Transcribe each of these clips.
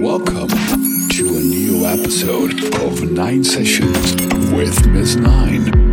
welcome to a new episode of Nine Sessions with Ms. Nine.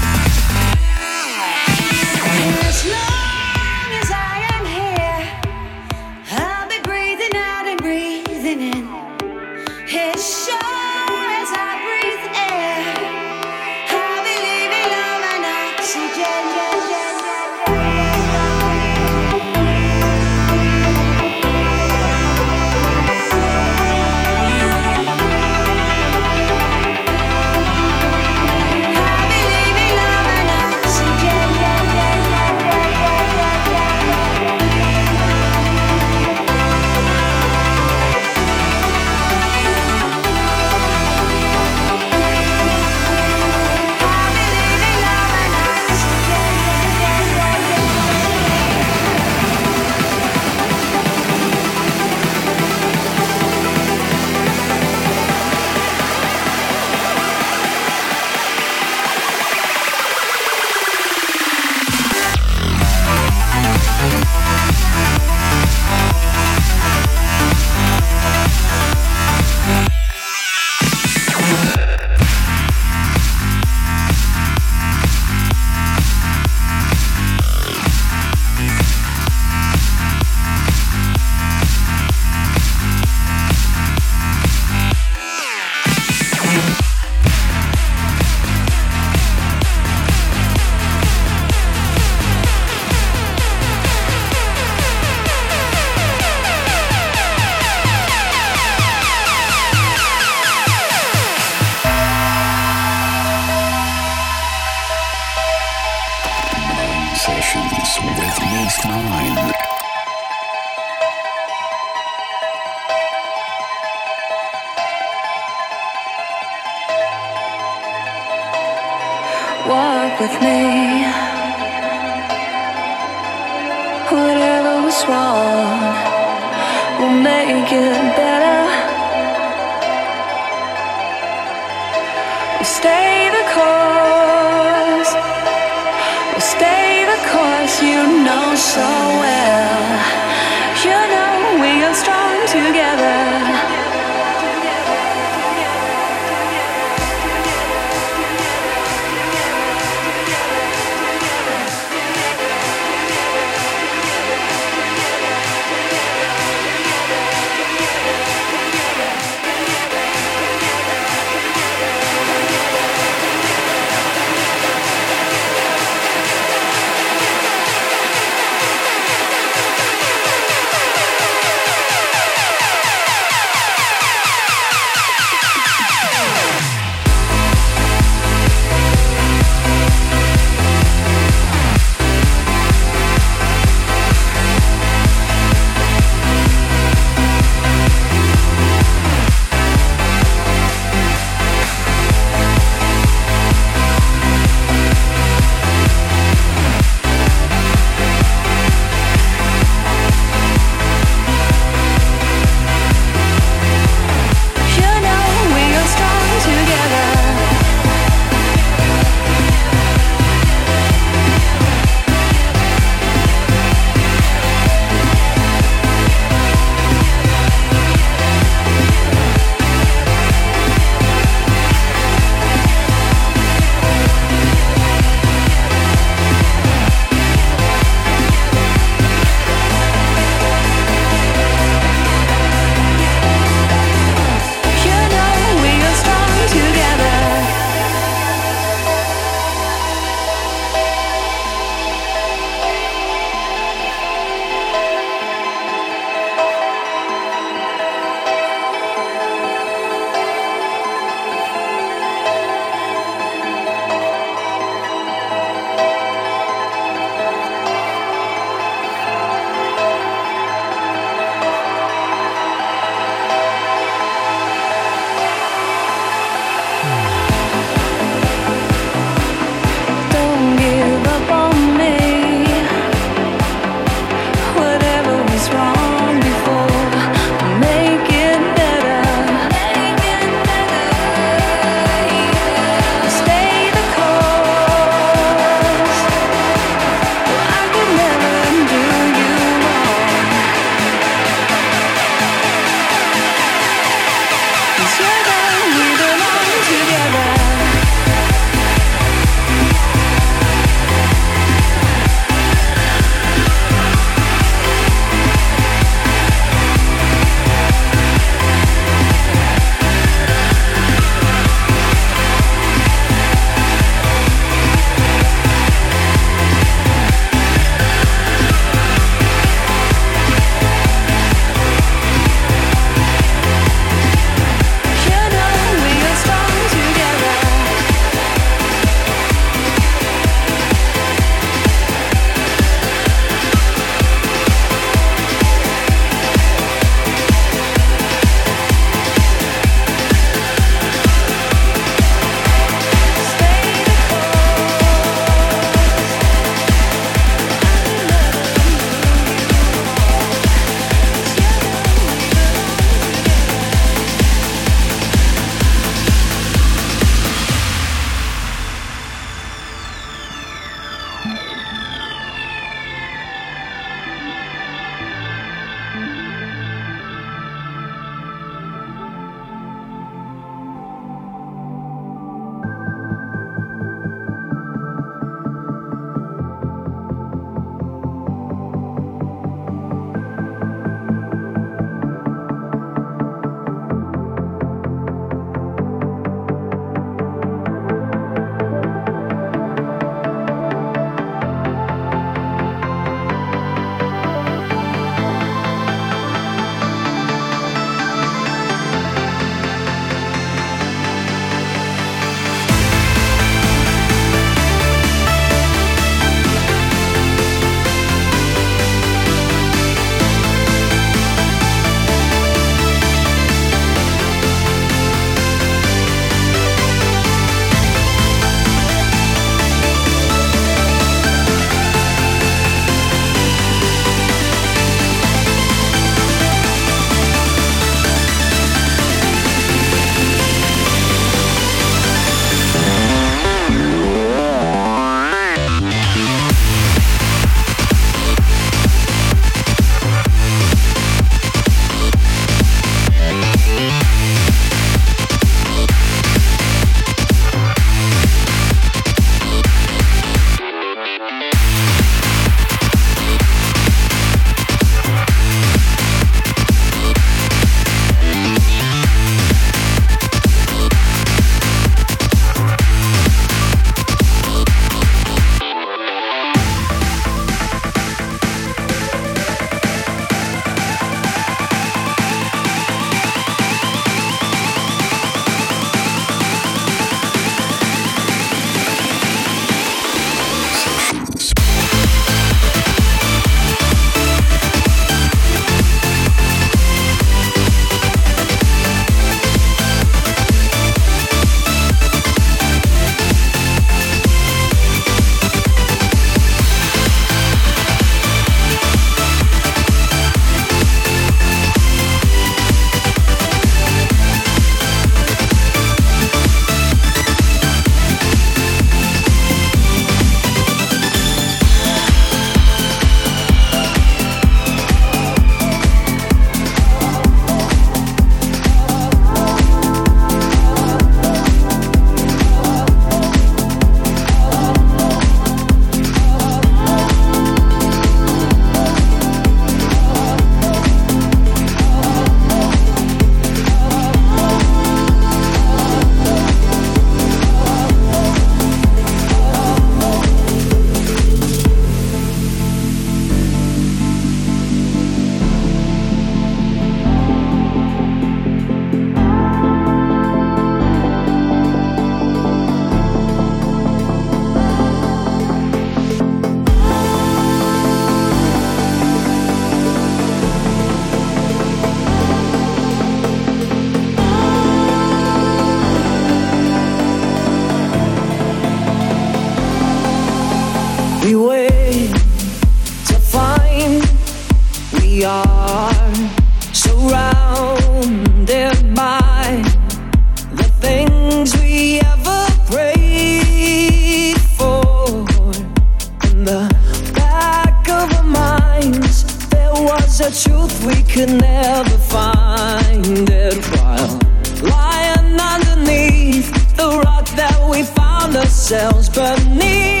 And no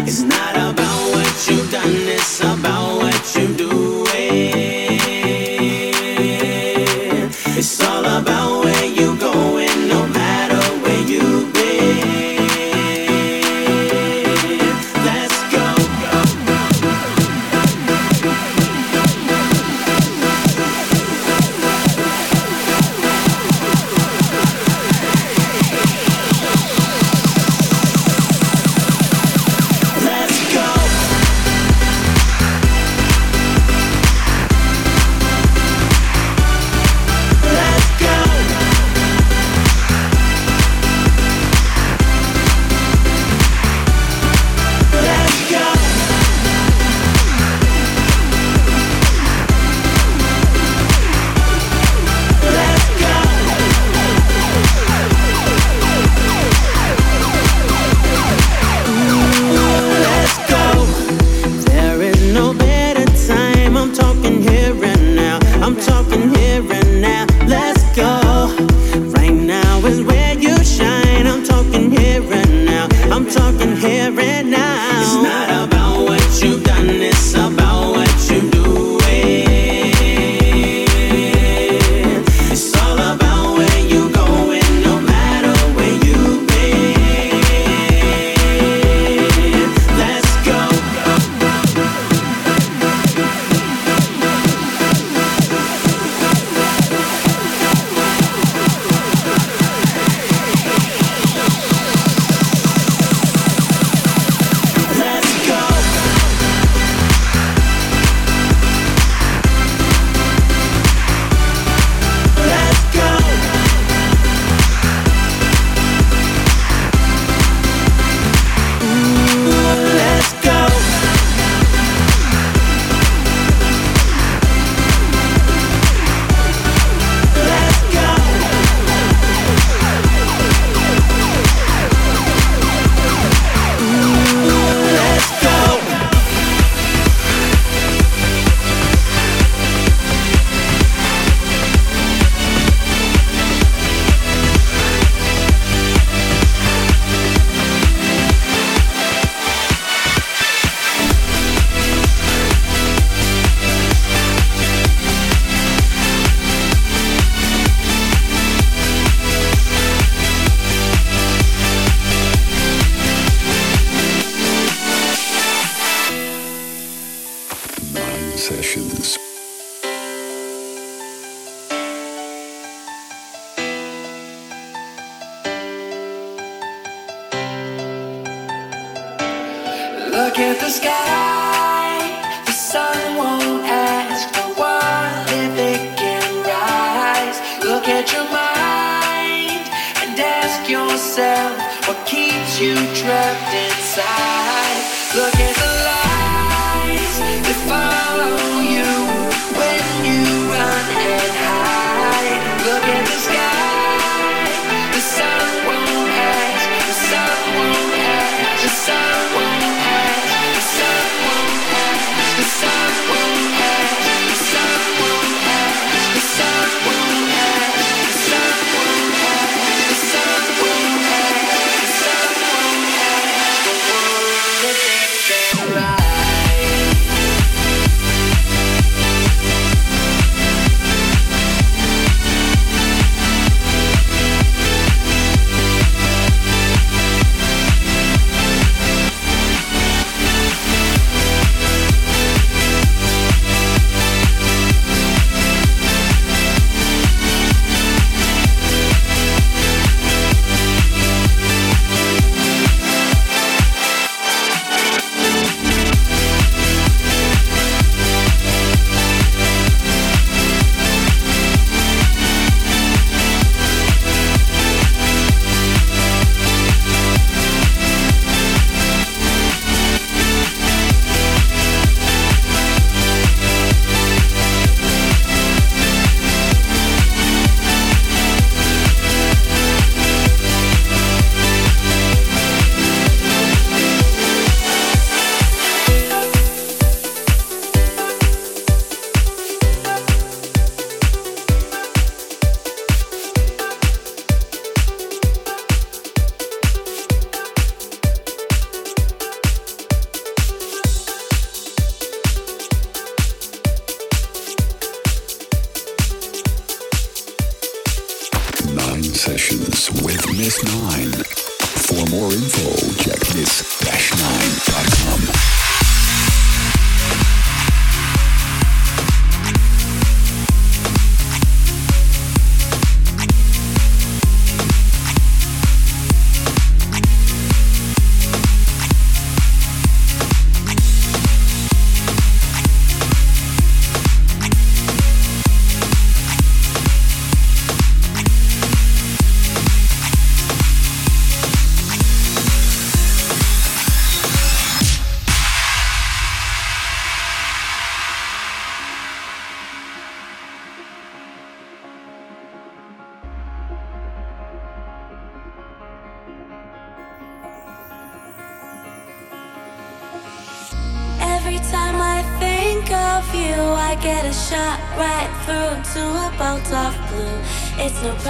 It's not about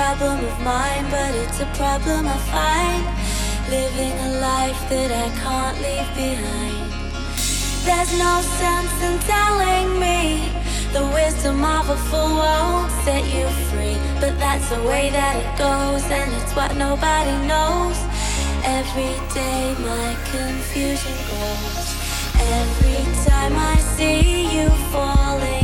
problem of mine, but it's a problem I find living a life that I can't leave behind. There's no sense in telling me the wisdom of a fool won't set you free, but that's the way that it goes, and it's what nobody knows. Every day my confusion grows. Every time I see you falling.